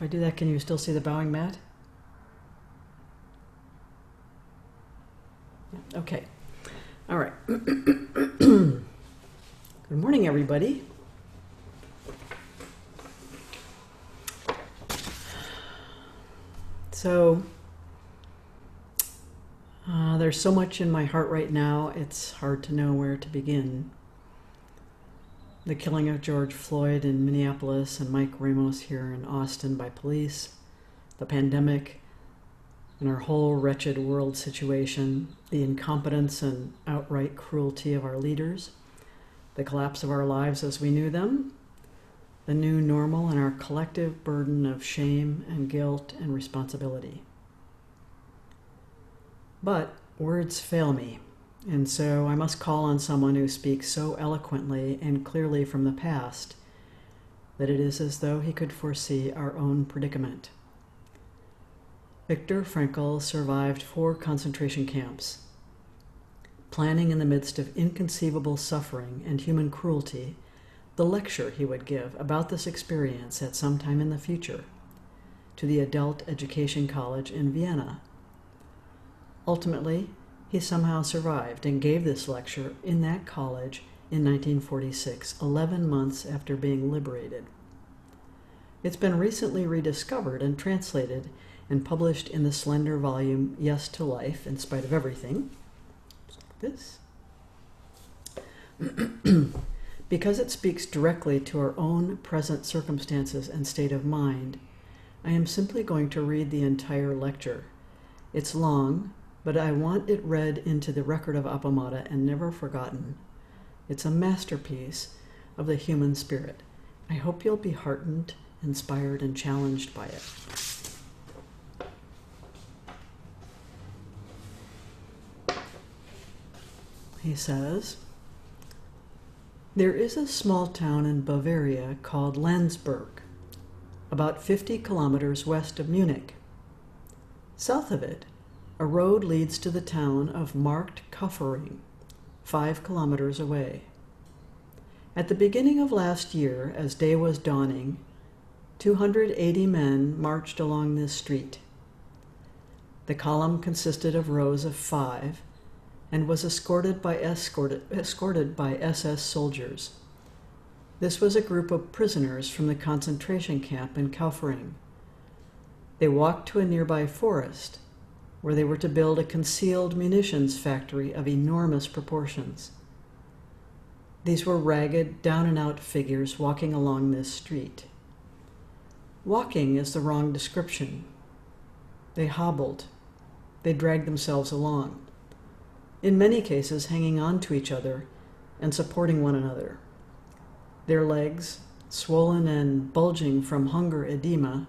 If I do that, can you still see the bowing mat? Yeah, Okay. All right. Good morning, everybody. So, uh, there's so much in my heart right now, it's hard to know where to begin. The killing of George Floyd in Minneapolis and Mike Ramos here in Austin by police, the pandemic, and our whole wretched world situation, the incompetence and outright cruelty of our leaders, the collapse of our lives as we knew them, the new normal, and our collective burden of shame and guilt and responsibility. But words fail me, and so I must call on someone who speaks so eloquently and clearly from the past that it is as though he could foresee our own predicament. Viktor Frankl survived four concentration camps. Planning in the midst of inconceivable suffering and human cruelty the lecture he would give about this experience at some time in the future to the Adult Education College in Vienna. Ultimately, he somehow survived and gave this lecture in that college in 1946, 11 months after being liberated. It's been recently rediscovered and translated and published in the slender volume Yes to Life in Spite of Everything. This. because it speaks directly to our own present circumstances and state of mind, I am simply going to read the entire lecture. It's long, but I want it read into the record of Appamada and never forgotten. It's a masterpiece of the human spirit. I hope you'll be heartened, inspired, and challenged by it. He says, There is a small town in Bavaria called Landsberg, about 50 kilometers west of Munich. South of it, a road leads to the town of Markt Kaufering, five kilometers away. At the beginning of last year, as day was dawning, 280 men marched along this street. The column consisted of rows of five and was escorted by, escorted, escorted by SS soldiers. This was a group of prisoners from the concentration camp in Kaufering. They walked to a nearby forest where they were to build a concealed munitions factory of enormous proportions. These were ragged, down and out figures walking along this street. Walking is the wrong description. They hobbled, they dragged themselves along in many cases hanging on to each other and supporting one another. Their legs, swollen and bulging from hunger edema,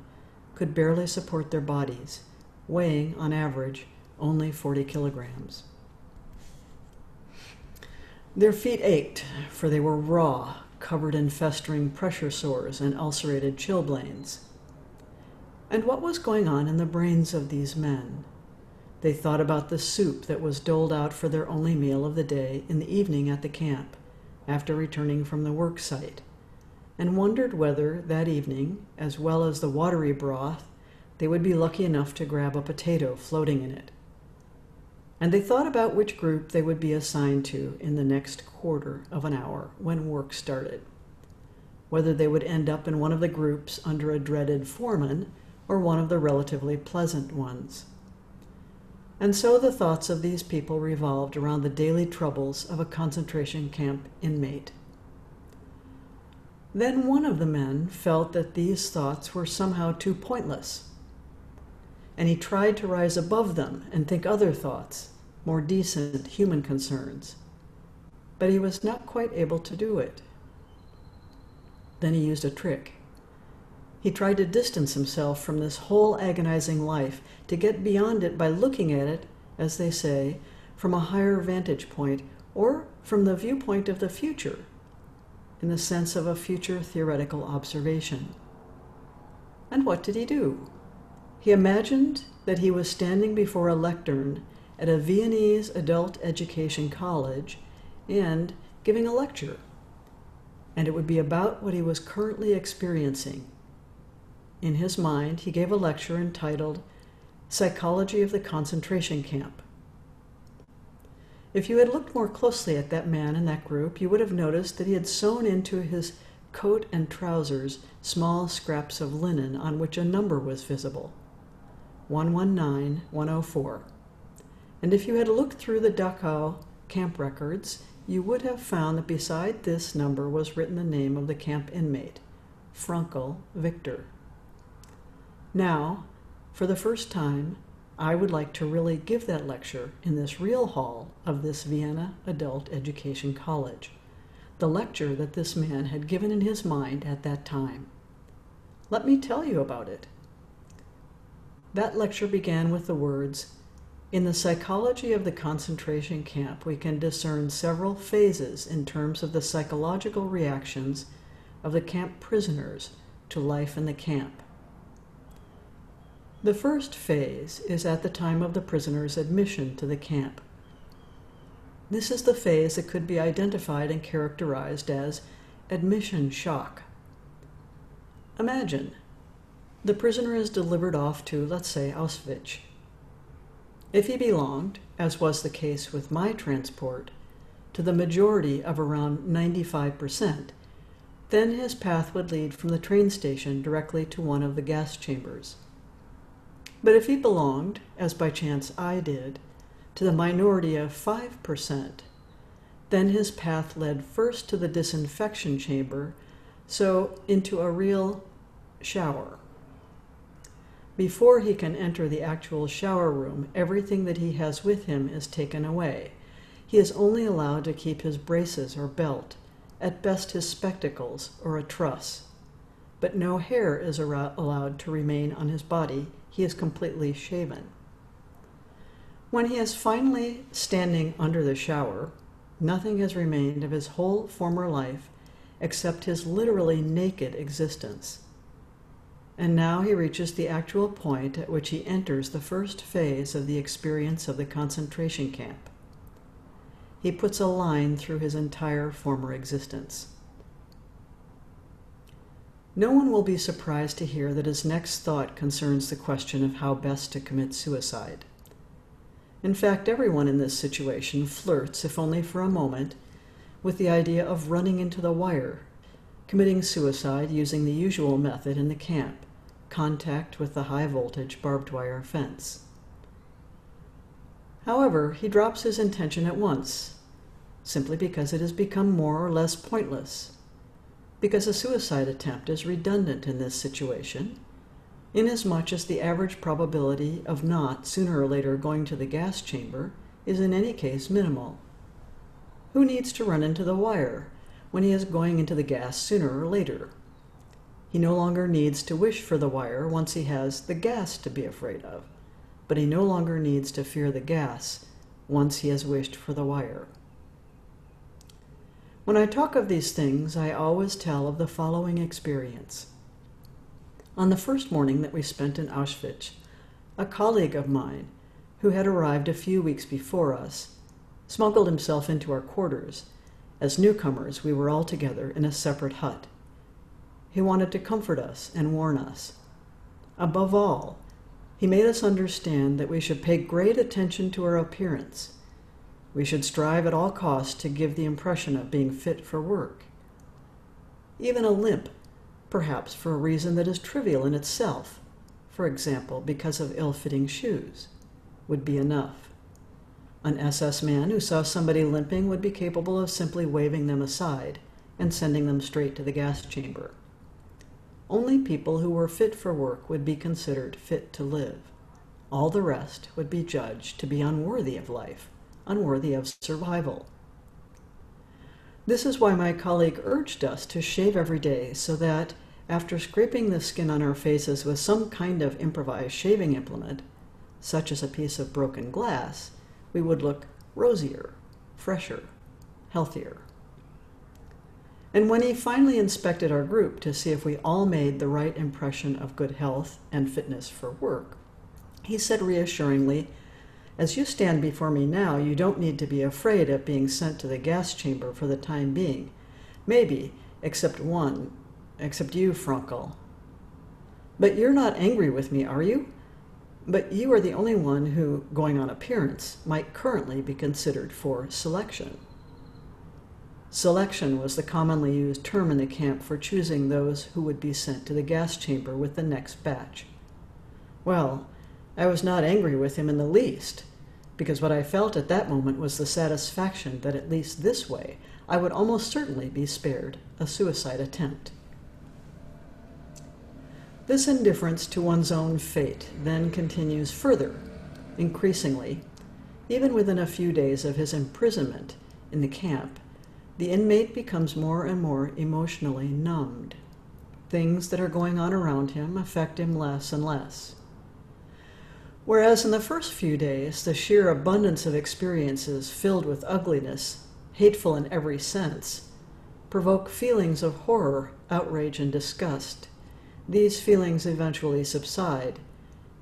could barely support their bodies, weighing, on average, only 40 kilograms. Their feet ached, for they were raw, covered in festering pressure sores and ulcerated chilblains. And what was going on in the brains of these men? They thought about the soup that was doled out for their only meal of the day in the evening at the camp, after returning from the work site, and wondered whether that evening, as well as the watery broth, they would be lucky enough to grab a potato floating in it. And they thought about which group they would be assigned to in the next quarter of an hour when work started. Whether they would end up in one of the groups under a dreaded foreman or one of the relatively pleasant ones. And so the thoughts of these people revolved around the daily troubles of a concentration camp inmate. Then one of the men felt that these thoughts were somehow too pointless, and he tried to rise above them and think other thoughts, more decent human concerns. But he was not quite able to do it. Then he used a trick. He tried to distance himself from this whole agonizing life, to get beyond it by looking at it, as they say, from a higher vantage point or from the viewpoint of the future, in the sense of a future theoretical observation. And what did he do? He imagined that he was standing before a lectern at a Viennese adult education college and giving a lecture. And it would be about what he was currently experiencing in his mind, he gave a lecture entitled Psychology of the Concentration Camp. If you had looked more closely at that man in that group, you would have noticed that he had sewn into his coat and trousers small scraps of linen on which a number was visible 119 104. And if you had looked through the Dachau camp records, you would have found that beside this number was written the name of the camp inmate, Frankl Viktor. Now, for the first time, I would like to really give that lecture in this real hall of this Vienna Adult Education College, the lecture that this man had given in his mind at that time. Let me tell you about it. That lecture began with the words, in the psychology of the concentration camp, we can discern several phases in terms of the psychological reactions of the camp prisoners to life in the camp. The first phase is at the time of the prisoner's admission to the camp. This is the phase that could be identified and characterized as admission shock. Imagine the prisoner is delivered off to, let's say, Auschwitz if he belonged, as was the case with my transport, to the majority of around 95%, then his path would lead from the train station directly to one of the gas chambers. But if he belonged, as by chance I did, to the minority of 5%, then his path led first to the disinfection chamber, so into a real shower. Before he can enter the actual shower room, everything that he has with him is taken away. He is only allowed to keep his braces or belt, at best his spectacles or a truss. But no hair is allowed to remain on his body. He is completely shaven. When he is finally standing under the shower, nothing has remained of his whole former life except his literally naked existence and now he reaches the actual point at which he enters the first phase of the experience of the concentration camp. He puts a line through his entire former existence. No one will be surprised to hear that his next thought concerns the question of how best to commit suicide. In fact, everyone in this situation flirts, if only for a moment, with the idea of running into the wire, committing suicide using the usual method in the camp contact with the high voltage barbed wire fence. However, he drops his intention at once, simply because it has become more or less pointless, because a suicide attempt is redundant in this situation, inasmuch as the average probability of not sooner or later going to the gas chamber is in any case minimal. Who needs to run into the wire when he is going into the gas sooner or later? He no longer needs to wish for the wire once he has the gas to be afraid of, but he no longer needs to fear the gas once he has wished for the wire. When I talk of these things, I always tell of the following experience. On the first morning that we spent in Auschwitz, a colleague of mine, who had arrived a few weeks before us, smuggled himself into our quarters. As newcomers, we were all together in a separate hut. He wanted to comfort us and warn us. Above all, he made us understand that we should pay great attention to our appearance. We should strive at all costs to give the impression of being fit for work. Even a limp, perhaps for a reason that is trivial in itself, for example, because of ill fitting shoes, would be enough. An SS man who saw somebody limping would be capable of simply waving them aside and sending them straight to the gas chamber. Only people who were fit for work would be considered fit to live. All the rest would be judged to be unworthy of life, unworthy of survival. This is why my colleague urged us to shave every day so that, after scraping the skin on our faces with some kind of improvised shaving implement, such as a piece of broken glass, we would look rosier, fresher, healthier. And when he finally inspected our group to see if we all made the right impression of good health and fitness for work, he said reassuringly, As you stand before me now, you don't need to be afraid of being sent to the gas chamber for the time being. Maybe, except one, except you, Frankl. But you're not angry with me, are you? But you are the only one who, going on appearance, might currently be considered for selection. Selection was the commonly used term in the camp for choosing those who would be sent to the gas chamber with the next batch. Well, I was not angry with him in the least, because what I felt at that moment was the satisfaction that at least this way I would almost certainly be spared a suicide attempt. This indifference to one's own fate then continues further, increasingly, even within a few days of his imprisonment in the camp the inmate becomes more and more emotionally numbed. Things that are going on around him affect him less and less. Whereas in the first few days, the sheer abundance of experiences filled with ugliness, hateful in every sense, provoke feelings of horror, outrage, and disgust. These feelings eventually subside,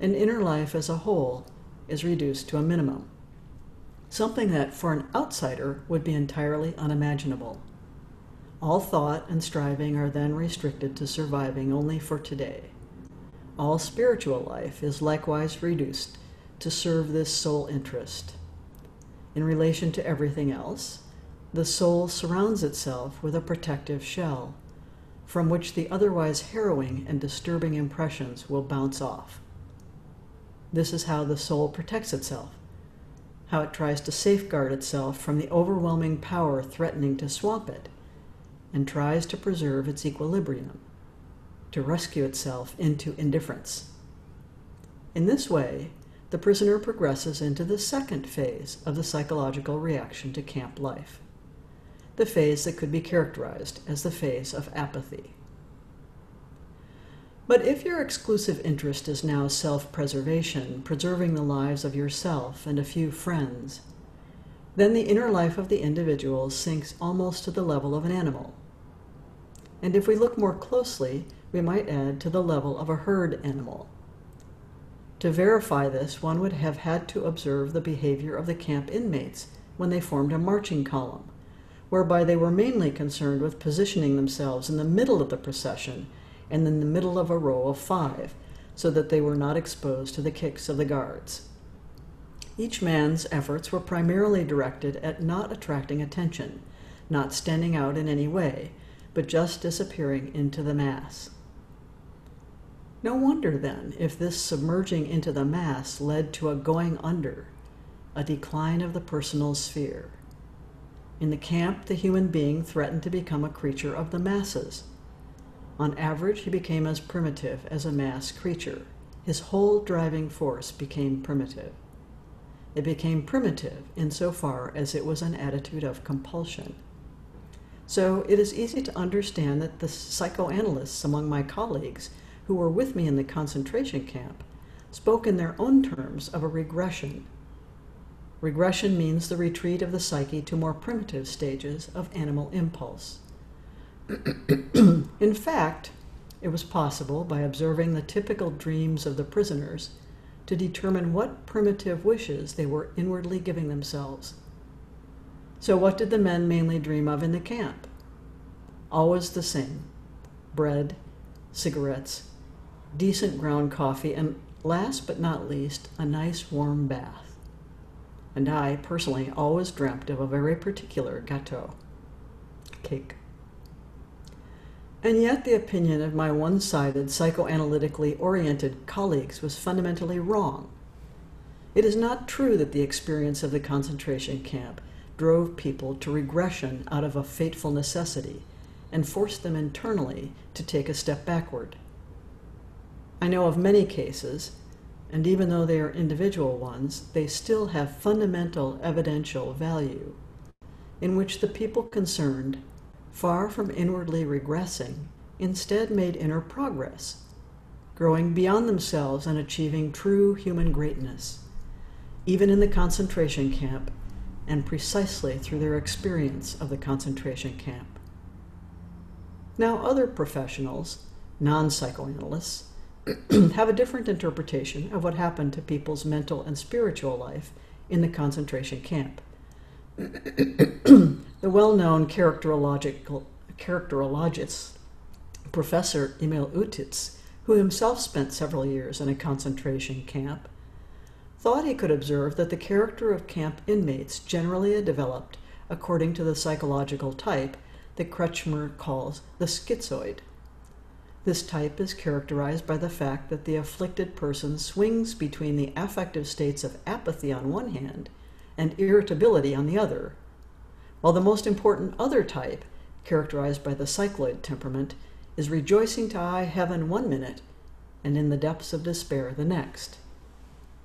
and inner life as a whole is reduced to a minimum something that for an outsider would be entirely unimaginable. All thought and striving are then restricted to surviving only for today. All spiritual life is likewise reduced to serve this sole interest. In relation to everything else, the soul surrounds itself with a protective shell, from which the otherwise harrowing and disturbing impressions will bounce off. This is how the soul protects itself how it tries to safeguard itself from the overwhelming power threatening to swamp it, and tries to preserve its equilibrium, to rescue itself into indifference. In this way, the prisoner progresses into the second phase of the psychological reaction to camp life, the phase that could be characterized as the phase of apathy. But if your exclusive interest is now self preservation, preserving the lives of yourself and a few friends, then the inner life of the individual sinks almost to the level of an animal. And if we look more closely, we might add to the level of a herd animal. To verify this, one would have had to observe the behavior of the camp inmates when they formed a marching column, whereby they were mainly concerned with positioning themselves in the middle of the procession and in the middle of a row of five, so that they were not exposed to the kicks of the guards. Each man's efforts were primarily directed at not attracting attention, not standing out in any way, but just disappearing into the mass. No wonder, then, if this submerging into the mass led to a going under, a decline of the personal sphere. In the camp, the human being threatened to become a creature of the masses, on average, he became as primitive as a mass creature. His whole driving force became primitive. It became primitive insofar as it was an attitude of compulsion. So it is easy to understand that the psychoanalysts among my colleagues who were with me in the concentration camp spoke in their own terms of a regression. Regression means the retreat of the psyche to more primitive stages of animal impulse. In fact, it was possible, by observing the typical dreams of the prisoners, to determine what primitive wishes they were inwardly giving themselves. So, what did the men mainly dream of in the camp? Always the same bread, cigarettes, decent ground coffee, and last but not least, a nice warm bath. And I, personally, always dreamt of a very particular gâteau cake. And yet, the opinion of my one sided, psychoanalytically oriented colleagues was fundamentally wrong. It is not true that the experience of the concentration camp drove people to regression out of a fateful necessity and forced them internally to take a step backward. I know of many cases, and even though they are individual ones, they still have fundamental evidential value, in which the people concerned far from inwardly regressing, instead made inner progress, growing beyond themselves and achieving true human greatness, even in the concentration camp and precisely through their experience of the concentration camp. Now, other professionals, non psychoanalysts, have a different interpretation of what happened to people's mental and spiritual life in the concentration camp. the well known characterological characterologist, Professor Emil Utitz, who himself spent several years in a concentration camp, thought he could observe that the character of camp inmates generally developed according to the psychological type that Kretschmer calls the schizoid. This type is characterized by the fact that the afflicted person swings between the affective states of apathy on one hand and irritability on the other, while the most important other type, characterized by the cycloid temperament, is rejoicing to high heaven one minute and in the depths of despair the next.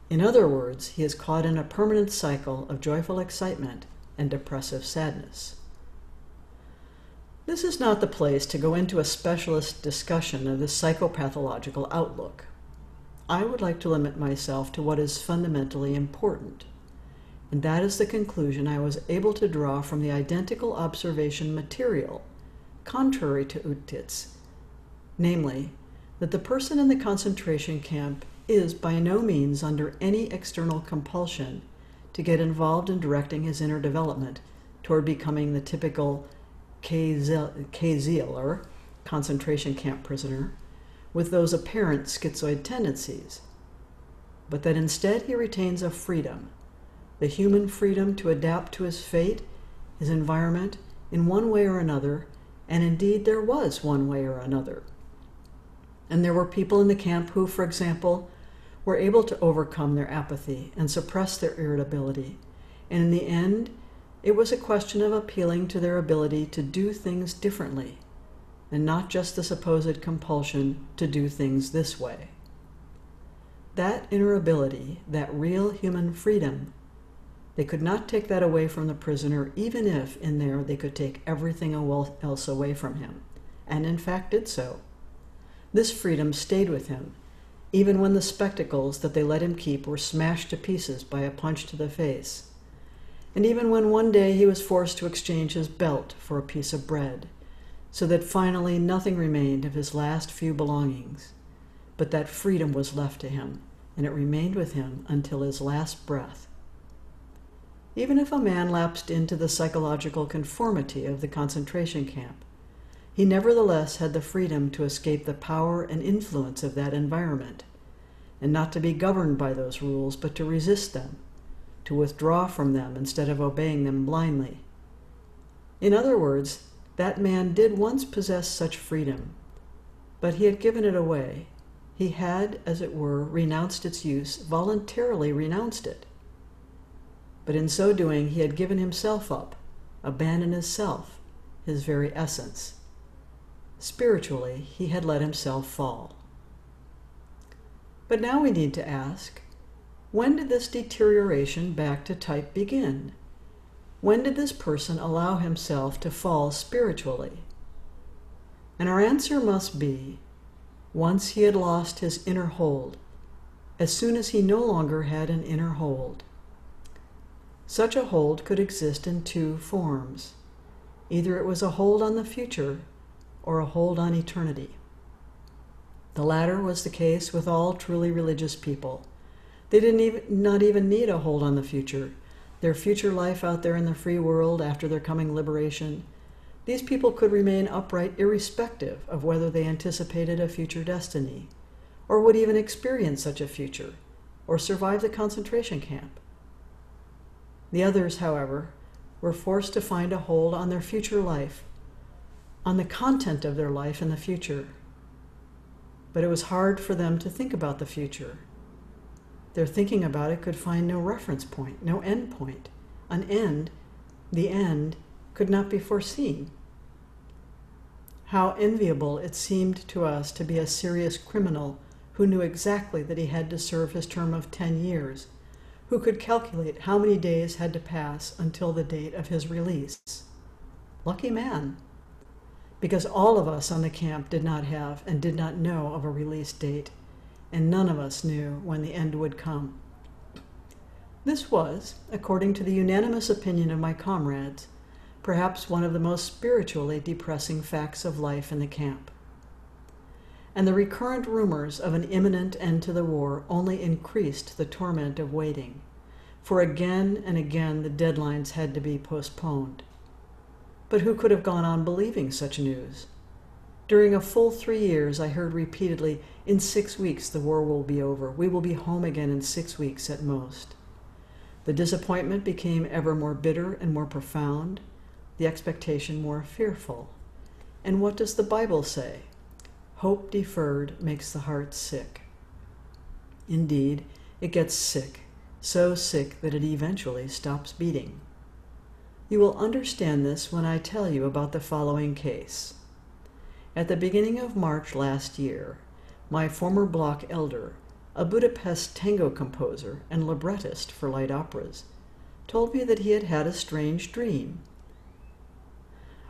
In other words, he is caught in a permanent cycle of joyful excitement and depressive sadness. This is not the place to go into a specialist discussion of the psychopathological outlook. I would like to limit myself to what is fundamentally important, and that is the conclusion I was able to draw from the identical observation material, contrary to Utitz, namely, that the person in the concentration camp is by no means under any external compulsion to get involved in directing his inner development toward becoming the typical KZler, concentration camp prisoner, with those apparent schizoid tendencies, but that instead he retains a freedom, the human freedom to adapt to his fate, his environment, in one way or another, and indeed there was one way or another. And there were people in the camp who, for example, were able to overcome their apathy and suppress their irritability. And in the end, it was a question of appealing to their ability to do things differently, and not just the supposed compulsion to do things this way. That inner ability, that real human freedom, they could not take that away from the prisoner, even if in there they could take everything else away from him, and in fact did so. This freedom stayed with him even when the spectacles that they let him keep were smashed to pieces by a punch to the face, and even when one day he was forced to exchange his belt for a piece of bread, so that finally nothing remained of his last few belongings, but that freedom was left to him, and it remained with him until his last breath. Even if a man lapsed into the psychological conformity of the concentration camp, he nevertheless had the freedom to escape the power and influence of that environment, and not to be governed by those rules, but to resist them, to withdraw from them instead of obeying them blindly. In other words, that man did once possess such freedom, but he had given it away. He had, as it were, renounced its use, voluntarily renounced it. But in so doing, he had given himself up, abandoned his self, his very essence. Spiritually, he had let himself fall. But now we need to ask when did this deterioration back to type begin? When did this person allow himself to fall spiritually? And our answer must be once he had lost his inner hold, as soon as he no longer had an inner hold. Such a hold could exist in two forms. Either it was a hold on the future or a hold on eternity. The latter was the case with all truly religious people. They didn't even, not even need a hold on the future, their future life out there in the free world after their coming liberation. These people could remain upright irrespective of whether they anticipated a future destiny, or would even experience such a future, or survive the concentration camp. The others, however, were forced to find a hold on their future life on the content of their life in the future. But it was hard for them to think about the future. Their thinking about it could find no reference point, no end point. An end, the end, could not be foreseen. How enviable it seemed to us to be a serious criminal who knew exactly that he had to serve his term of 10 years, who could calculate how many days had to pass until the date of his release. Lucky man because all of us on the camp did not have and did not know of a release date, and none of us knew when the end would come. This was, according to the unanimous opinion of my comrades, perhaps one of the most spiritually depressing facts of life in the camp. And the recurrent rumors of an imminent end to the war only increased the torment of waiting, for again and again the deadlines had to be postponed. But who could have gone on believing such news? During a full three years, I heard repeatedly, In six weeks, the war will be over. We will be home again in six weeks at most. The disappointment became ever more bitter and more profound, the expectation more fearful. And what does the Bible say? Hope deferred makes the heart sick. Indeed, it gets sick, so sick that it eventually stops beating. You will understand this when I tell you about the following case. At the beginning of March last year, my former block elder, a Budapest tango composer and librettist for light operas, told me that he had had a strange dream.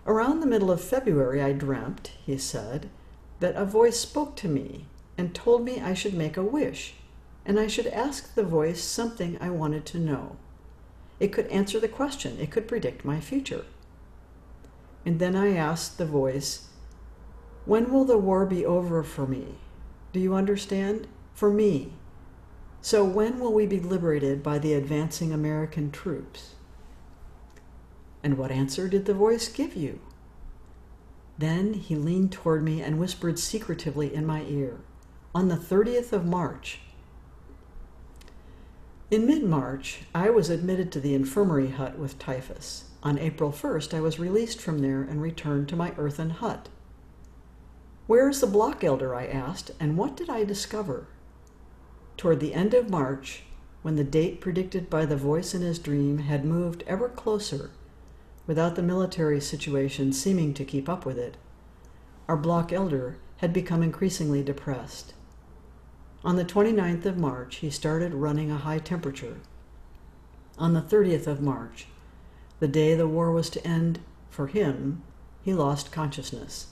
Around the middle of February, I dreamt, he said, that a voice spoke to me and told me I should make a wish, and I should ask the voice something I wanted to know. It could answer the question, it could predict my future. And then I asked the voice, when will the war be over for me? Do you understand? For me. So when will we be liberated by the advancing American troops? And what answer did the voice give you? Then he leaned toward me and whispered secretively in my ear, On the 30th of March. In mid March, I was admitted to the infirmary hut with typhus. On April 1st, I was released from there and returned to my earthen hut. Where is the block elder? I asked, and what did I discover? Toward the end of March, when the date predicted by the voice in his dream had moved ever closer, without the military situation seeming to keep up with it, our block elder had become increasingly depressed. On the 29th of March, he started running a high temperature. On the 30th of March, the day the war was to end for him, he lost consciousness.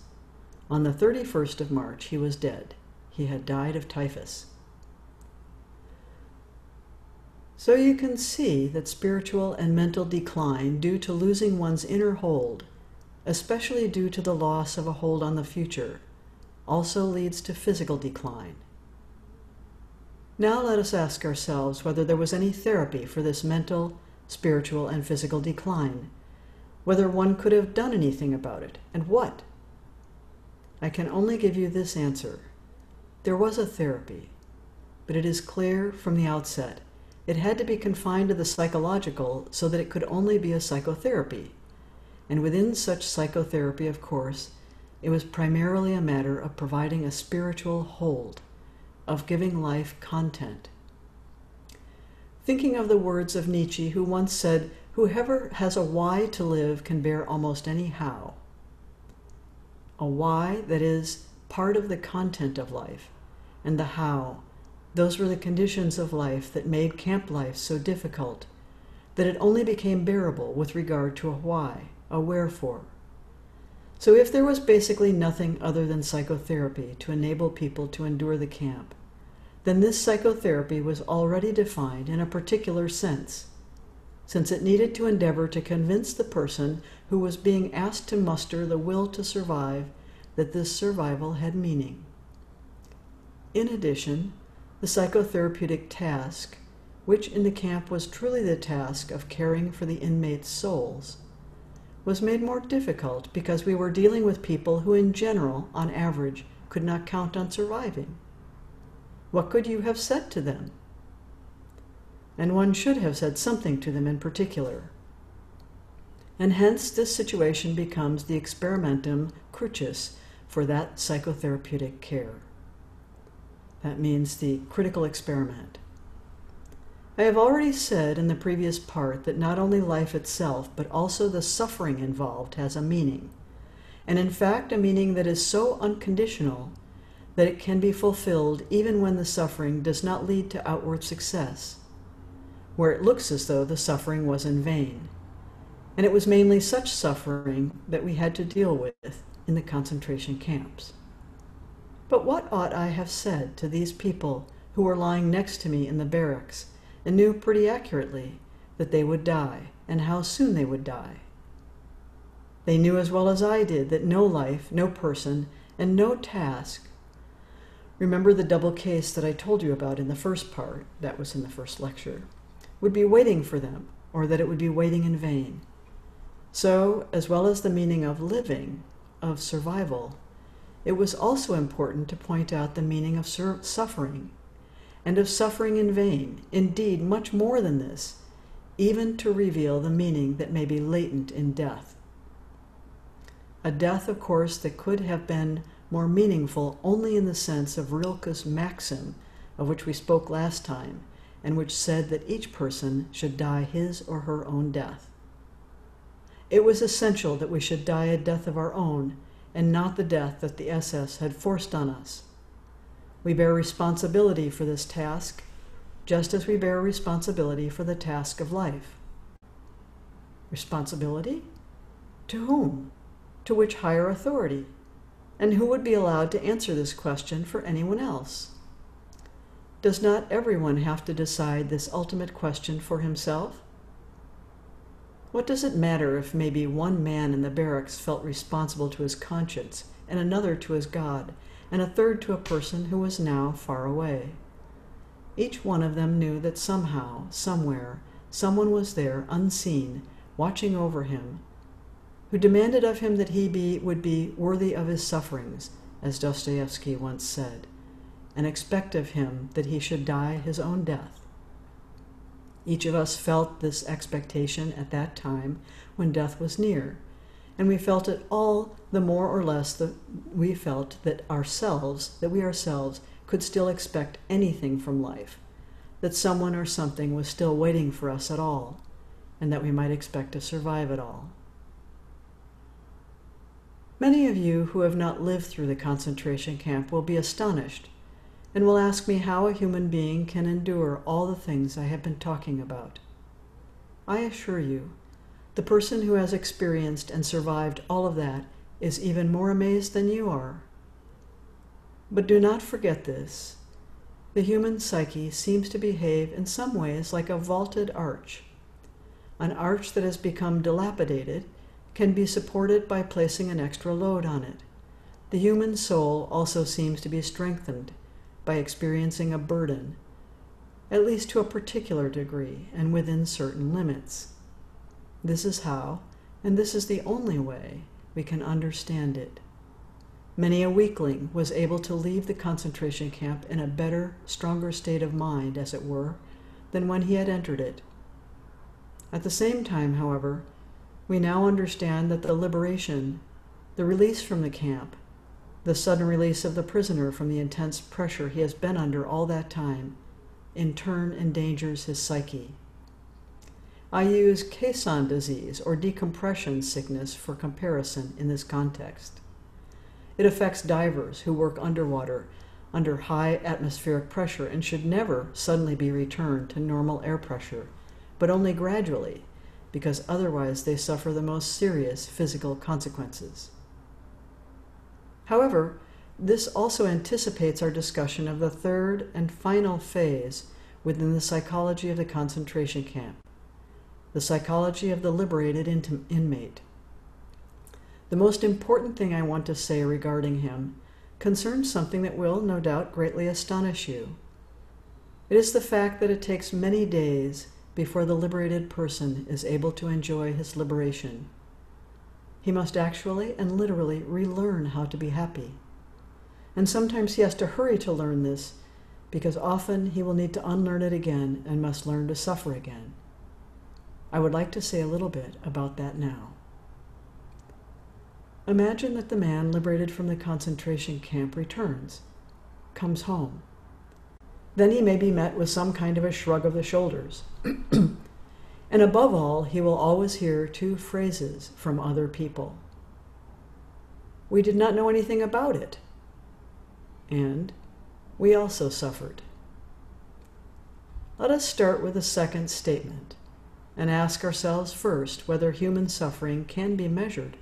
On the 31st of March, he was dead. He had died of typhus. So you can see that spiritual and mental decline due to losing one's inner hold, especially due to the loss of a hold on the future, also leads to physical decline. Now let us ask ourselves whether there was any therapy for this mental, spiritual, and physical decline, whether one could have done anything about it, and what. I can only give you this answer. There was a therapy, but it is clear from the outset it had to be confined to the psychological so that it could only be a psychotherapy. And within such psychotherapy, of course, it was primarily a matter of providing a spiritual hold, of giving life content. Thinking of the words of Nietzsche, who once said, Whoever has a why to live can bear almost any how a why that is part of the content of life, and the how. Those were the conditions of life that made camp life so difficult, that it only became bearable with regard to a why, a wherefore. So if there was basically nothing other than psychotherapy to enable people to endure the camp, then this psychotherapy was already defined in a particular sense, since it needed to endeavor to convince the person who was being asked to muster the will to survive that this survival had meaning. In addition, the psychotherapeutic task, which in the camp was truly the task of caring for the inmates' souls, was made more difficult because we were dealing with people who, in general, on average, could not count on surviving. What could you have said to them? And one should have said something to them in particular and hence this situation becomes the experimentum crucis for that psychotherapeutic care. That means the critical experiment. I have already said in the previous part that not only life itself, but also the suffering involved has a meaning, and in fact, a meaning that is so unconditional that it can be fulfilled even when the suffering does not lead to outward success, where it looks as though the suffering was in vain and it was mainly such suffering that we had to deal with in the concentration camps. But what ought I have said to these people who were lying next to me in the barracks and knew pretty accurately that they would die and how soon they would die? They knew as well as I did that no life, no person, and no task. Remember the double case that I told you about in the first part, that was in the first lecture, would be waiting for them, or that it would be waiting in vain. So, as well as the meaning of living, of survival, it was also important to point out the meaning of suffering, and of suffering in vain, indeed, much more than this, even to reveal the meaning that may be latent in death. A death, of course, that could have been more meaningful only in the sense of Rilke's maxim, of which we spoke last time, and which said that each person should die his or her own death. It was essential that we should die a death of our own, and not the death that the SS had forced on us. We bear responsibility for this task, just as we bear responsibility for the task of life. Responsibility? To whom? To which higher authority? And who would be allowed to answer this question for anyone else? Does not everyone have to decide this ultimate question for himself? What does it matter if maybe one man in the barracks felt responsible to his conscience, and another to his God, and a third to a person who was now far away? Each one of them knew that somehow, somewhere, someone was there, unseen, watching over him, who demanded of him that he be, would be worthy of his sufferings, as Dostoevsky once said and expect of him that he should die his own death. Each of us felt this expectation at that time when death was near, and we felt it all the more or less that we felt that ourselves, that we ourselves could still expect anything from life, that someone or something was still waiting for us at all, and that we might expect to survive it all. Many of you who have not lived through the concentration camp will be astonished and will ask me how a human being can endure all the things I have been talking about. I assure you, the person who has experienced and survived all of that is even more amazed than you are. But do not forget this. The human psyche seems to behave in some ways like a vaulted arch. An arch that has become dilapidated can be supported by placing an extra load on it. The human soul also seems to be strengthened by experiencing a burden, at least to a particular degree and within certain limits. This is how, and this is the only way, we can understand it. Many a weakling was able to leave the concentration camp in a better, stronger state of mind, as it were, than when he had entered it. At the same time, however, we now understand that the liberation, the release from the camp, the sudden release of the prisoner from the intense pressure he has been under all that time in turn endangers his psyche. I use caisson disease or decompression sickness for comparison in this context. It affects divers who work underwater under high atmospheric pressure and should never suddenly be returned to normal air pressure, but only gradually, because otherwise they suffer the most serious physical consequences. However, this also anticipates our discussion of the third and final phase within the psychology of the concentration camp the psychology of the liberated inmate. The most important thing I want to say regarding him concerns something that will, no doubt, greatly astonish you. It is the fact that it takes many days before the liberated person is able to enjoy his liberation. He must actually and literally relearn how to be happy. And sometimes he has to hurry to learn this because often he will need to unlearn it again and must learn to suffer again. I would like to say a little bit about that now. Imagine that the man liberated from the concentration camp returns, comes home. Then he may be met with some kind of a shrug of the shoulders. And above all, he will always hear two phrases from other people. We did not know anything about it. And we also suffered. Let us start with the second statement and ask ourselves first whether human suffering can be measured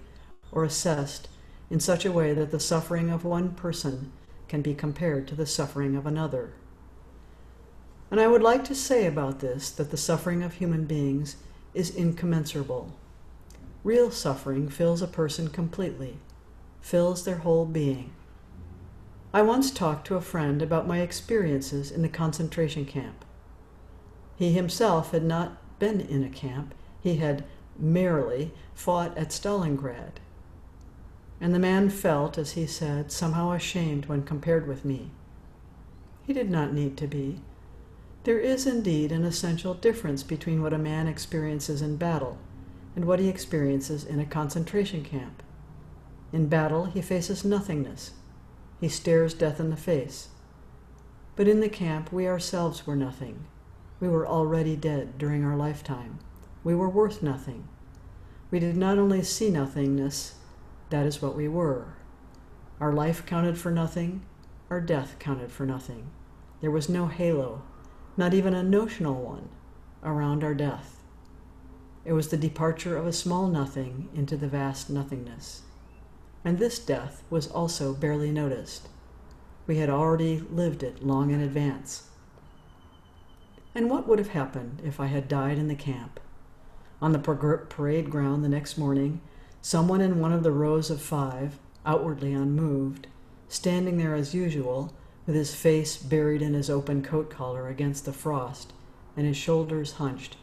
or assessed in such a way that the suffering of one person can be compared to the suffering of another. And I would like to say about this that the suffering of human beings is incommensurable. Real suffering fills a person completely, fills their whole being. I once talked to a friend about my experiences in the concentration camp. He himself had not been in a camp, he had merely fought at Stalingrad. and the man felt, as he said, somehow ashamed when compared with me. He did not need to be. There is indeed an essential difference between what a man experiences in battle and what he experiences in a concentration camp. In battle, he faces nothingness. He stares death in the face. But in the camp, we ourselves were nothing. We were already dead during our lifetime. We were worth nothing. We did not only see nothingness, that is what we were. Our life counted for nothing, our death counted for nothing. There was no halo, not even a notional one, around our death. It was the departure of a small nothing into the vast nothingness. And this death was also barely noticed. We had already lived it long in advance. And what would have happened if I had died in the camp? On the parade ground the next morning, someone in one of the rows of five, outwardly unmoved, standing there as usual, with his face buried in his open coat collar against the frost and his shoulders hunched,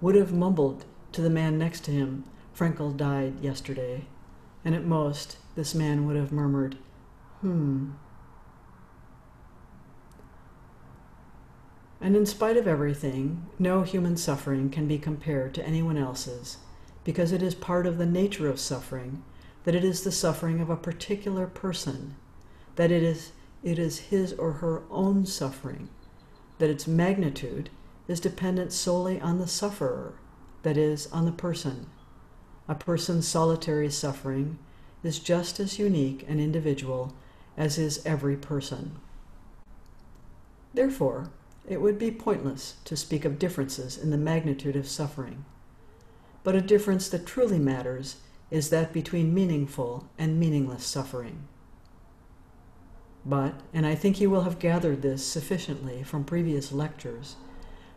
would have mumbled to the man next to him, Frankl died yesterday, and at most this man would have murmured, Hmm. And in spite of everything, no human suffering can be compared to anyone else's, because it is part of the nature of suffering that it is the suffering of a particular person, that it is, it is his or her own suffering, that its magnitude is dependent solely on the sufferer, that is, on the person. A person's solitary suffering is just as unique and individual as is every person. Therefore, it would be pointless to speak of differences in the magnitude of suffering. But a difference that truly matters is that between meaningful and meaningless suffering. But, and I think you will have gathered this sufficiently from previous lectures,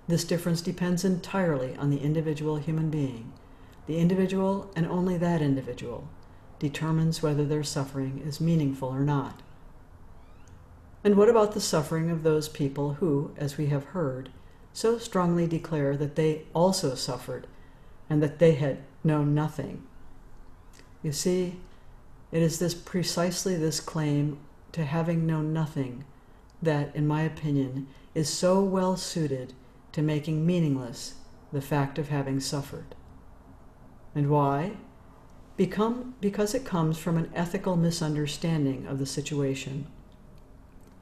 this difference depends entirely on the individual human being. The individual, and only that individual, determines whether their suffering is meaningful or not. And what about the suffering of those people who, as we have heard, so strongly declare that they also suffered and that they had known nothing? You see, it is this precisely this claim to having known nothing that, in my opinion, is so well suited to making meaningless the fact of having suffered. And why? Become, because it comes from an ethical misunderstanding of the situation.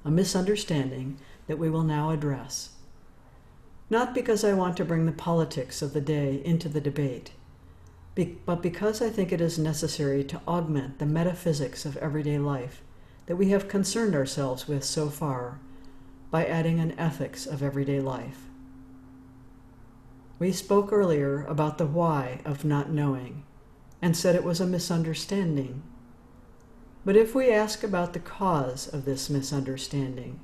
A misunderstanding that we will now address. Not because I want to bring the politics of the day into the debate, but because I think it is necessary to augment the metaphysics of everyday life that we have concerned ourselves with so far by adding an ethics of everyday life. We spoke earlier about the why of not knowing and said it was a misunderstanding. But if we ask about the cause of this misunderstanding,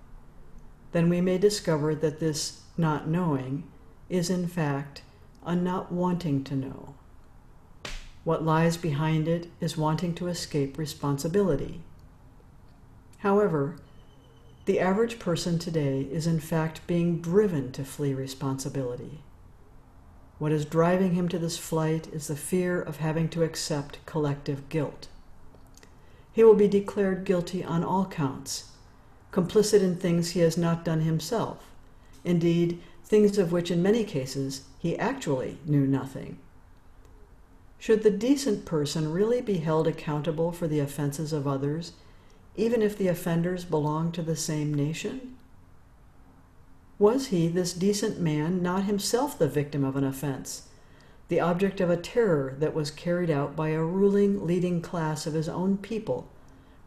then we may discover that this not knowing is in fact a not wanting to know. What lies behind it is wanting to escape responsibility. However, the average person today is in fact being driven to flee responsibility. What is driving him to this flight is the fear of having to accept collective guilt. He will be declared guilty on all counts, complicit in things he has not done himself, indeed, things of which in many cases he actually knew nothing. Should the decent person really be held accountable for the offenses of others, even if the offenders belonged to the same nation? Was he, this decent man, not himself the victim of an offense, the object of a terror that was carried out by a ruling, leading class of his own people,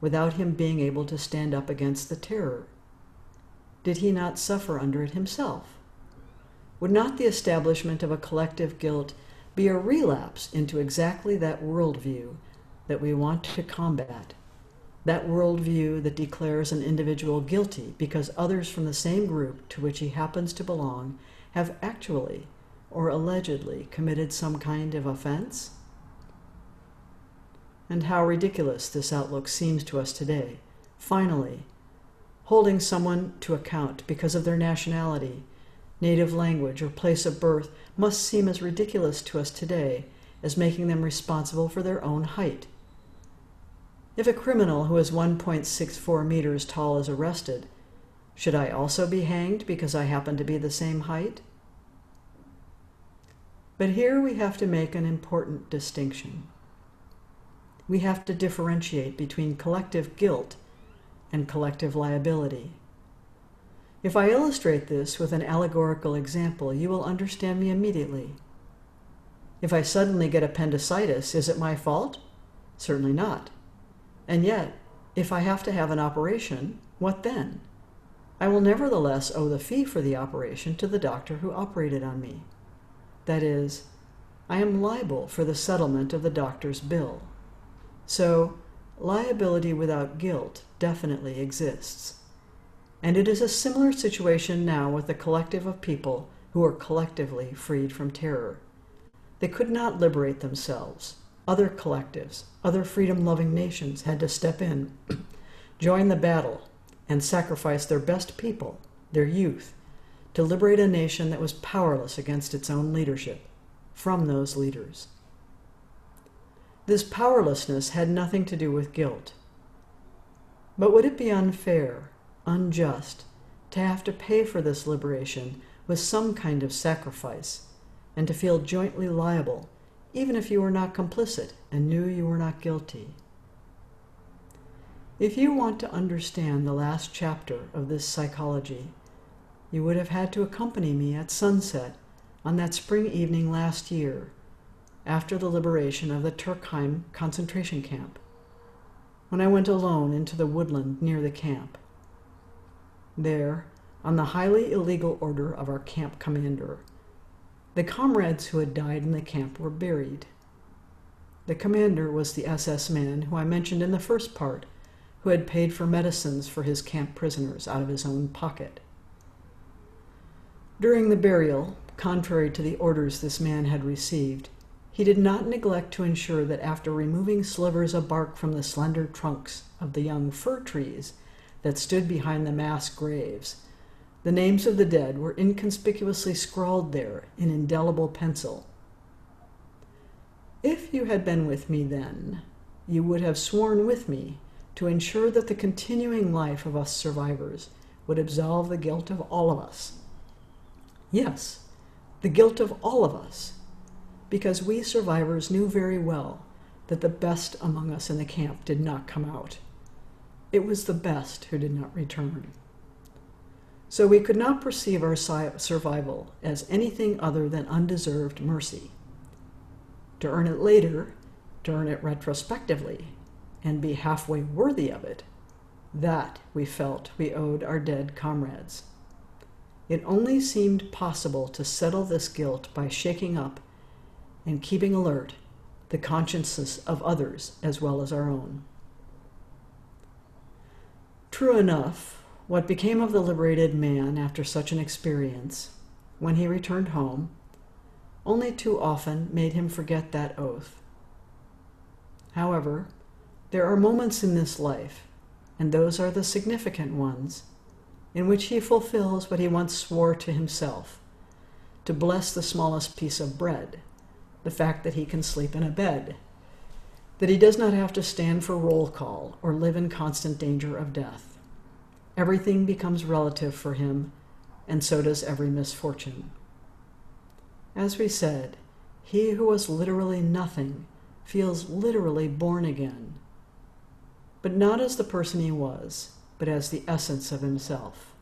without him being able to stand up against the terror? Did he not suffer under it himself? Would not the establishment of a collective guilt be a relapse into exactly that worldview that we want to combat? That worldview that declares an individual guilty because others from the same group to which he happens to belong have actually or allegedly committed some kind of offense? And how ridiculous this outlook seems to us today. Finally, holding someone to account because of their nationality, native language, or place of birth must seem as ridiculous to us today as making them responsible for their own height If a criminal who is 1.64 meters tall is arrested, should I also be hanged because I happen to be the same height? But here we have to make an important distinction. We have to differentiate between collective guilt and collective liability. If I illustrate this with an allegorical example, you will understand me immediately. If I suddenly get appendicitis, is it my fault? Certainly not. And yet, if I have to have an operation, what then? I will nevertheless owe the fee for the operation to the doctor who operated on me. That is, I am liable for the settlement of the doctor's bill. So, liability without guilt definitely exists. And it is a similar situation now with the collective of people who are collectively freed from terror. They could not liberate themselves. Other collectives, other freedom loving nations had to step in, join the battle, and sacrifice their best people, their youth, to liberate a nation that was powerless against its own leadership from those leaders. This powerlessness had nothing to do with guilt. But would it be unfair, unjust, to have to pay for this liberation with some kind of sacrifice and to feel jointly liable, even if you were not complicit and knew you were not guilty? If you want to understand the last chapter of this psychology, you would have had to accompany me at sunset on that spring evening last year, after the liberation of the Turkheim concentration camp, when I went alone into the woodland near the camp. There, on the highly illegal order of our camp commander, the comrades who had died in the camp were buried. The commander was the SS man who I mentioned in the first part who had paid for medicines for his camp prisoners out of his own pocket. During the burial, contrary to the orders this man had received, he did not neglect to ensure that after removing slivers of bark from the slender trunks of the young fir trees that stood behind the mass graves, the names of the dead were inconspicuously scrawled there in indelible pencil. If you had been with me then, you would have sworn with me to ensure that the continuing life of us survivors would absolve the guilt of all of us. Yes, the guilt of all of us, because we survivors knew very well that the best among us in the camp did not come out. It was the best who did not return. So we could not perceive our survival as anything other than undeserved mercy. To earn it later, to earn it retrospectively, and be halfway worthy of it, that we felt we owed our dead comrades. It only seemed possible to settle this guilt by shaking up and keeping alert the consciences of others as well as our own. True enough, what became of the liberated man after such an experience, when he returned home, only too often made him forget that oath. However, there are moments in this life, and those are the significant ones, in which he fulfills what he once swore to himself to bless the smallest piece of bread, the fact that he can sleep in a bed, that he does not have to stand for roll call or live in constant danger of death. Everything becomes relative for him, and so does every misfortune. As we said, he who was literally nothing feels literally born again but not as the person he was, but as the essence of himself.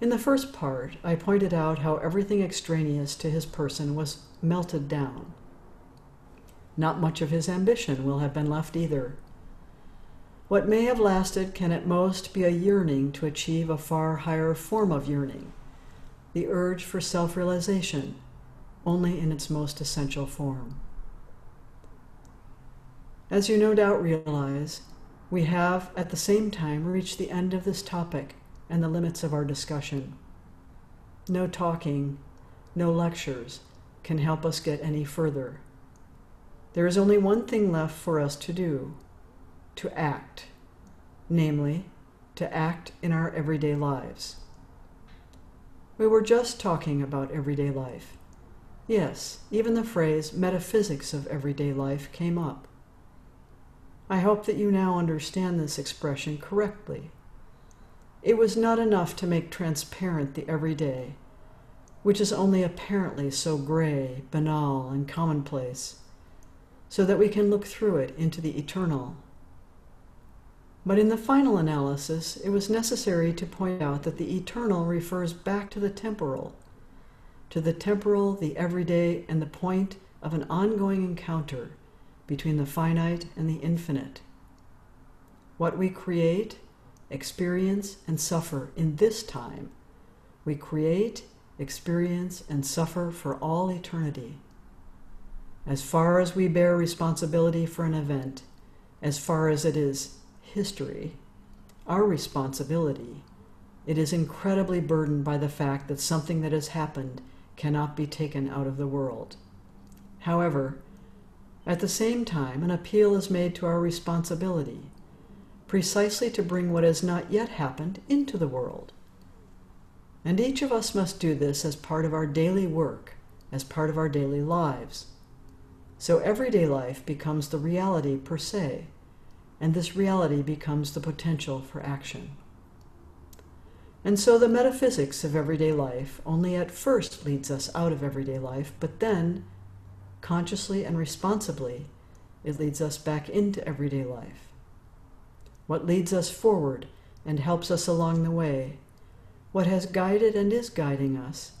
In the first part, I pointed out how everything extraneous to his person was melted down. Not much of his ambition will have been left either. What may have lasted can at most be a yearning to achieve a far higher form of yearning, the urge for self realization, only in its most essential form. As you no doubt realize, we have at the same time reached the end of this topic and the limits of our discussion. No talking, no lectures can help us get any further. There is only one thing left for us to do to act, namely, to act in our everyday lives. We were just talking about everyday life. Yes, even the phrase metaphysics of everyday life came up. I hope that you now understand this expression correctly. It was not enough to make transparent the everyday, which is only apparently so gray, banal, and commonplace, so that we can look through it into the eternal. But in the final analysis, it was necessary to point out that the eternal refers back to the temporal, to the temporal, the everyday, and the point of an ongoing encounter between the finite and the infinite. What we create, experience, and suffer in this time, we create, experience, and suffer for all eternity. As far as we bear responsibility for an event, as far as it is history, our responsibility, it is incredibly burdened by the fact that something that has happened cannot be taken out of the world. However, at the same time, an appeal is made to our responsibility, precisely to bring what has not yet happened into the world. And each of us must do this as part of our daily work, as part of our daily lives. So everyday life becomes the reality per se, and this reality becomes the potential for action. And so the metaphysics of everyday life only at first leads us out of everyday life, but then, consciously and responsibly, it leads us back into everyday life. What leads us forward and helps us along the way, what has guided and is guiding us,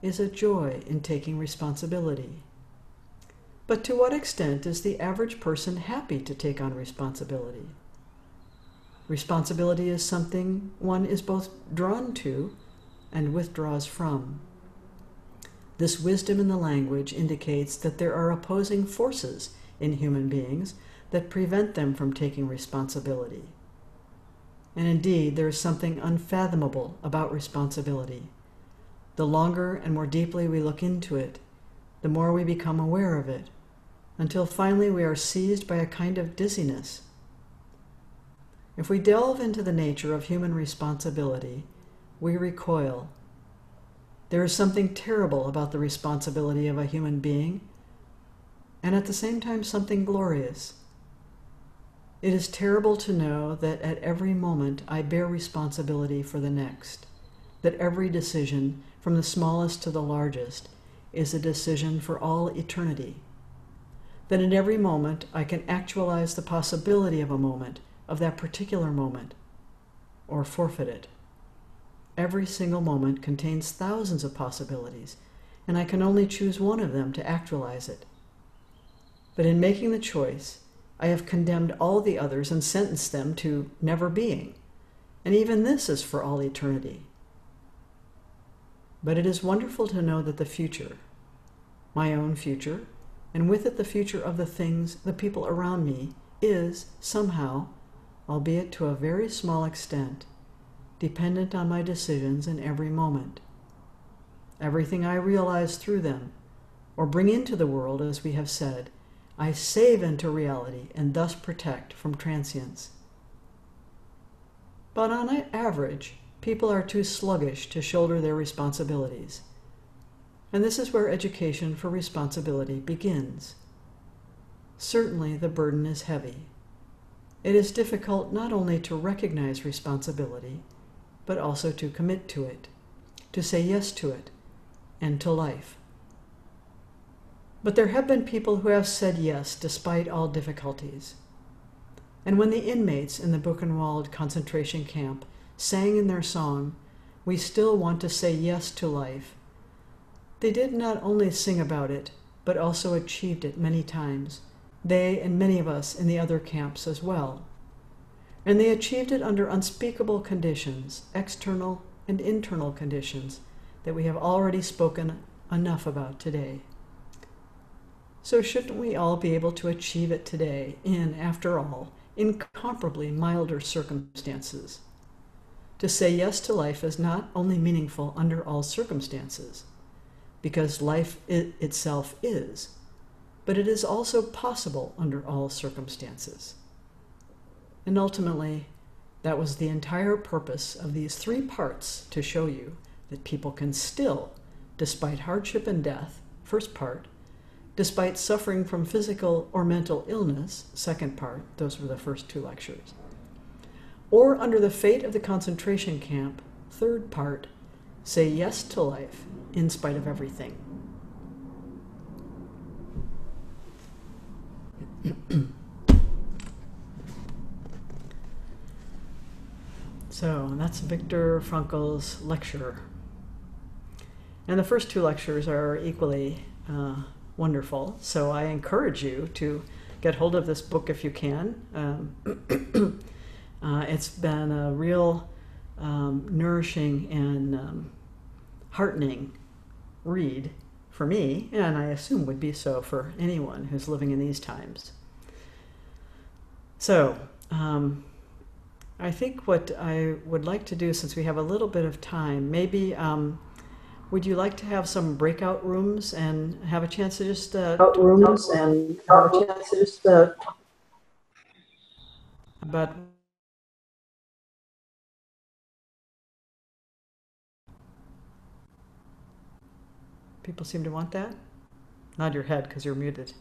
is a joy in taking responsibility. But to what extent is the average person happy to take on responsibility? Responsibility is something one is both drawn to and withdraws from. This wisdom in the language indicates that there are opposing forces in human beings that prevent them from taking responsibility. And indeed, there is something unfathomable about responsibility. The longer and more deeply we look into it, the more we become aware of it, until finally we are seized by a kind of dizziness. If we delve into the nature of human responsibility, we recoil. There is something terrible about the responsibility of a human being, and at the same time, something glorious. It is terrible to know that at every moment I bear responsibility for the next, that every decision, from the smallest to the largest, is a decision for all eternity. That in every moment I can actualize the possibility of a moment, of that particular moment, or forfeit it. Every single moment contains thousands of possibilities, and I can only choose one of them to actualize it. But in making the choice, I have condemned all the others and sentenced them to never being, and even this is for all eternity. But it is wonderful to know that the future, my own future, and with it the future of the things, the people around me, is, somehow, albeit to a very small extent, dependent on my decisions in every moment. Everything I realize through them, or bring into the world, as we have said, I save into reality and thus protect from transience. But on an average, people are too sluggish to shoulder their responsibilities. And this is where education for responsibility begins. Certainly, the burden is heavy. It is difficult not only to recognize responsibility, but also to commit to it, to say yes to it, and to life. But there have been people who have said yes despite all difficulties. And when the inmates in the Buchenwald concentration camp sang in their song, We still want to say yes to life, they did not only sing about it, but also achieved it many times, they and many of us in the other camps as well. And they achieved it under unspeakable conditions, external and internal conditions, that we have already spoken enough about today. So, shouldn't we all be able to achieve it today in, after all, incomparably milder circumstances? To say yes to life is not only meaningful under all circumstances, because life it itself is, but it is also possible under all circumstances. And ultimately, that was the entire purpose of these three parts to show you that people can still, despite hardship and death, first part, despite suffering from physical or mental illness, second part, those were the first two lectures, or under the fate of the concentration camp, third part, say yes to life in spite of everything. so that's Viktor Frankl's lecture. And the first two lectures are equally uh, wonderful. So I encourage you to get hold of this book if you can. Um, uh, it's been a real um, nourishing and um, heartening read for me, and I assume would be so for anyone who's living in these times. So, um, I think what I would like to do, since we have a little bit of time, maybe um, would you like to have some breakout rooms and have a chance to just uh, rooms and have a chance to just uh, about people seem to want that? Nod your head because you're muted.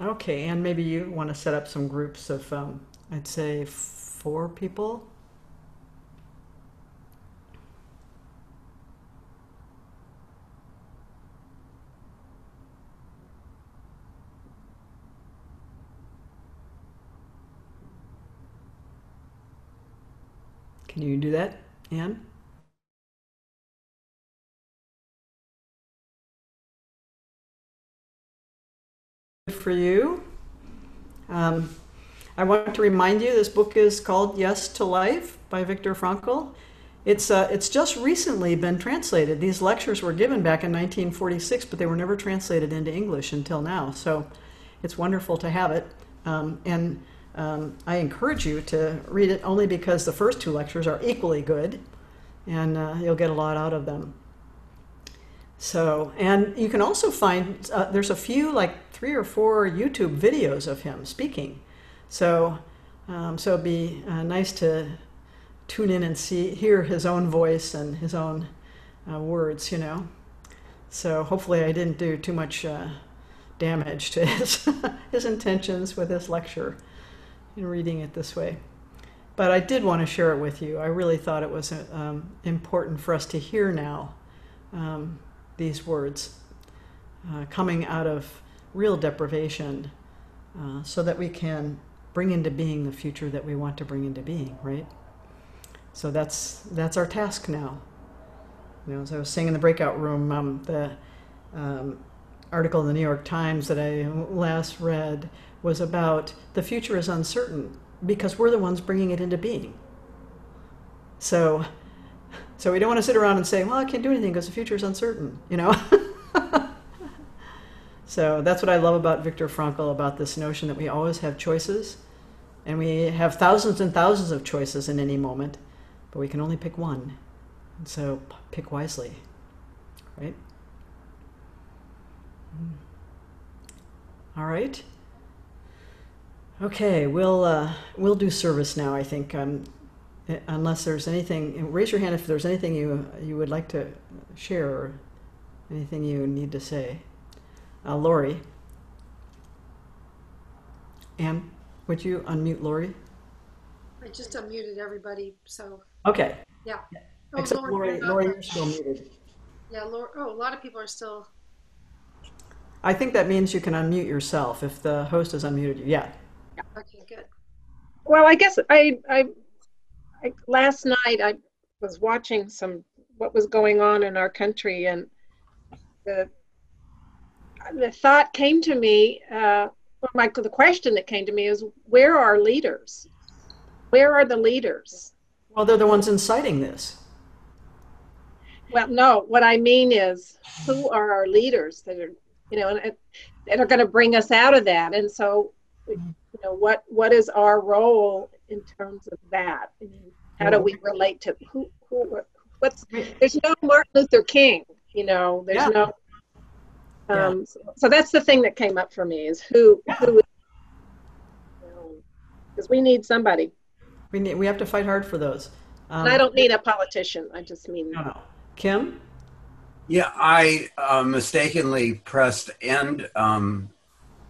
Okay, and maybe you want to set up some groups of, um, I'd say, four people. Can you do that, Anne? For you. Um, I want to remind you this book is called Yes to Life by Viktor Frankl. It's, uh, it's just recently been translated. These lectures were given back in 1946, but they were never translated into English until now. So it's wonderful to have it. Um, and um, I encourage you to read it only because the first two lectures are equally good and uh, you'll get a lot out of them. So, and you can also find, uh, there's a few, like three or four YouTube videos of him speaking. So, um, so it'd be uh, nice to tune in and see, hear his own voice and his own uh, words, you know. So hopefully I didn't do too much uh, damage to his, his intentions with this lecture in reading it this way. But I did want to share it with you. I really thought it was um, important for us to hear now um, these words uh, coming out of real deprivation uh, so that we can bring into being the future that we want to bring into being, right? So that's, that's our task now. You know, as I was saying in the breakout room, um, the um, article in the New York Times that I last read was about the future is uncertain because we're the ones bringing it into being. So, so we don't want to sit around and say, well, I can't do anything because the future is uncertain, you know? so that's what I love about Viktor Frankl, about this notion that we always have choices and we have thousands and thousands of choices in any moment, but we can only pick one. And so pick wisely, right? All right. Okay, we'll uh, we'll do service now. I think, um, unless there's anything, raise your hand if there's anything you you would like to share or anything you need to say. Uh, Lori, Anne, would you unmute Lori? I just unmuted everybody, so Okay. yeah. Oh, Except Lori, Lori, you're still muted. Yeah, Lori. Oh, a lot of people are still. I think that means you can unmute yourself if the host has unmuted you. Yeah. Okay, good. Well, I guess I, I, I last night I was watching some what was going on in our country, and the the thought came to me. Uh, my the question that came to me is, where are leaders? Where are the leaders? Well, they're the ones inciting this. Well, no. What I mean is, who are our leaders that are, you know, and, that are going to bring us out of that? And so, you know what what is our role in terms of that how do we relate to who who what's there's no martin luther king you know there's yeah. no um yeah. so, so, that's the thing that came up for me is who yeah. who because we need somebody we need we have to fight hard for those um, i don't mean a politician i just mean no, no. kim Yeah, I uh, mistakenly pressed end um,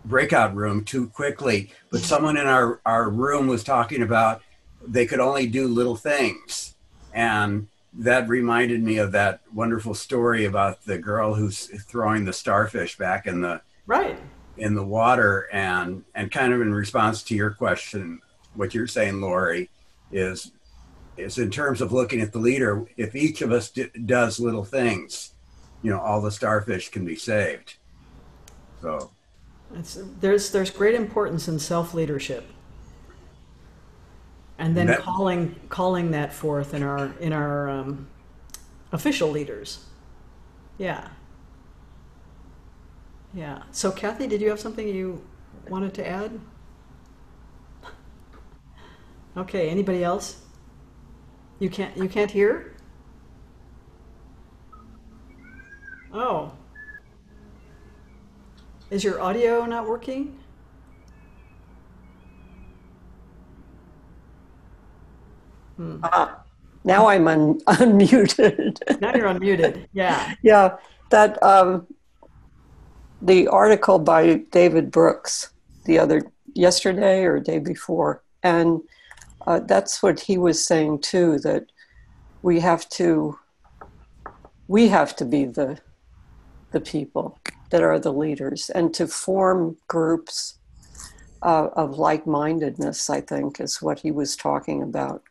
breakout room too quickly, but someone in our, our room was talking about they could only do little things. And that reminded me of that wonderful story about the girl who's throwing the starfish back in the Right. in the water and and kind of in response to your question what you're saying lori is is in terms of looking at the leader if each of us d- does little things you know all the starfish can be saved so It's, there's there's great importance in self leadership, and then That- calling calling that forth in our in our um, official leaders. Yeah. Yeah. So Kathy, did you have something you wanted to add? Okay. Anybody else? You can't you can't hear? Oh. Is your audio not working? Ah, now I'm un- unmuted. Now you're unmuted. Yeah. yeah, that um, the article by David Brooks the other yesterday or day before, and uh, that's what he was saying too. That we have to we have to be the the people that are the leaders and to form groups uh, of like-mindedness i think is what he was talking about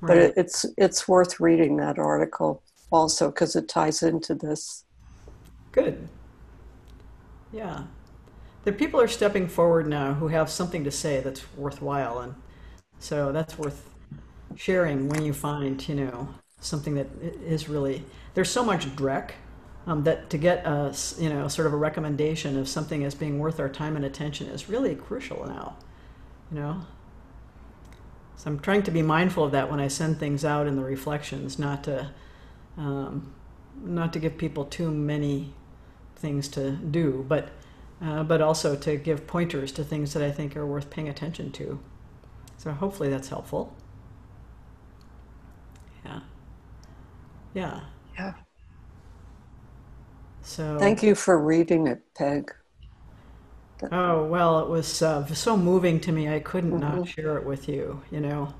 but it, it's it's worth reading that article also because it ties into this Good. Yeah. The people are stepping forward now who have something to say that's worthwhile. And so that's worth sharing when you find, you know, something that is really, there's so much dreck um, that to get a you know, sort of a recommendation of something as being worth our time and attention is really crucial now, you know? So I'm trying to be mindful of that when I send things out in the reflections, not to, um, not to give people too many things to do, but uh, but also to give pointers to things that I think are worth paying attention to. So hopefully that's helpful. Yeah. Yeah. Yeah. So thank you for reading it peg Oh, well, it was uh, so moving to me, I couldn't not share it with you, you know.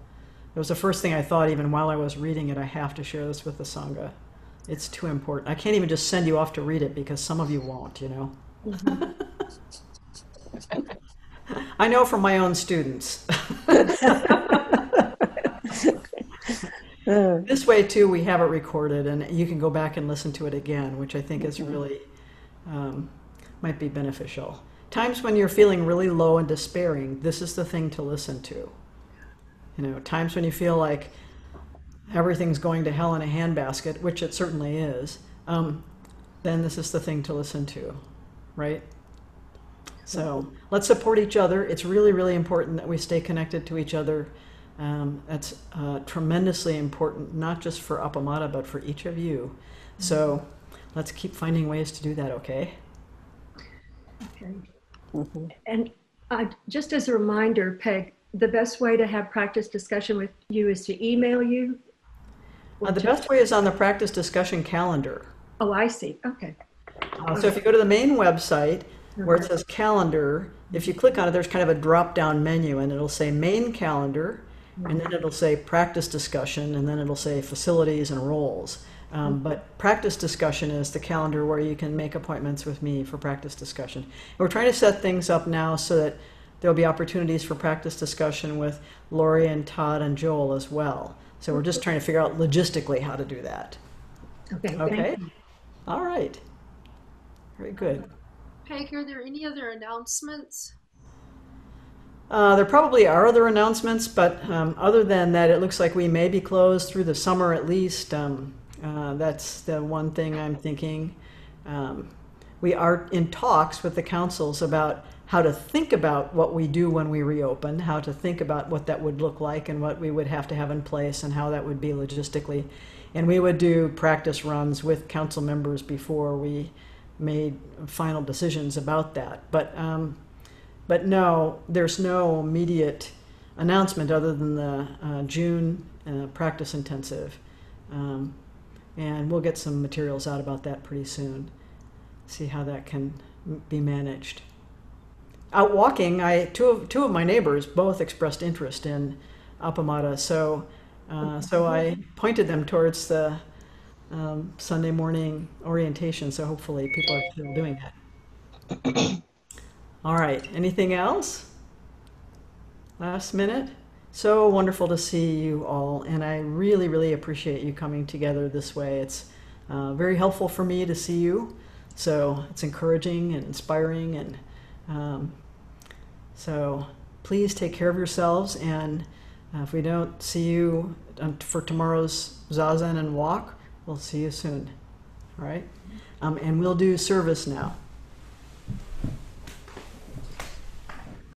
It was the first thing I thought, even while I was reading it, I have to share this with the Sangha. It's too important. I can't even just send you off to read it because some of you won't, you know. I know from my own students. Uh, This way, too, we have it recorded and you can go back and listen to it again, which I think is really um, might be beneficial. Times when you're feeling really low and despairing, this is the thing to listen to. You know, times when you feel like everything's going to hell in a handbasket, which it certainly is, um, then this is the thing to listen to, right? So let's support each other. It's really, really important that we stay connected to each other. Um, that's uh, tremendously important, not just for Appamada, but for each of you. So let's keep finding ways to do that, okay? Okay. mhm. And uh, just as a reminder, Peg, the best way to have practice discussion with you is to email you. Uh, the best way is on the practice discussion calendar. Oh, I see. Okay. Uh, so if you go to the main website where it says calendar, if you click on it, there's kind of a drop down menu and it'll say main calendar, and then it'll say practice discussion, and then it'll say facilities and roles. Um, but practice discussion is the calendar where you can make appointments with me for practice discussion. And we're trying to set things up now so that there'll be opportunities for practice discussion with Lori and Todd and Joel as well. So we're just trying to figure out logistically how to do that. Okay. thank Okay? you. All right. Very good. Peg, are there any other announcements? Uh, there probably are other announcements, but um, other than that, it looks like we may be closed through the summer at least. Um, uh, that's the one thing I'm thinking. Um, we are in talks with the councils about how to think about what we do when we reopen, how to think about what that would look like and what we would have to have in place and how that would be logistically. And we would do practice runs with council members before we made final decisions about that. But um, but no, there's no immediate announcement other than the uh, June uh, practice intensive. Um, and we'll get some materials out about that pretty soon. See how that can be managed. Out walking, I two of two of my neighbors both expressed interest in Appamada, so uh, so I pointed them towards the um, Sunday morning orientation. So hopefully, people are still doing that. All right. Anything else? Last minute. So wonderful to see you all, and I really, really appreciate you coming together this way. It's uh, very helpful for me to see you, so it's encouraging and inspiring, and um, so please take care of yourselves. And uh, if we don't see you for tomorrow's zazen and walk, we'll see you soon. All right, um, and we'll do service now.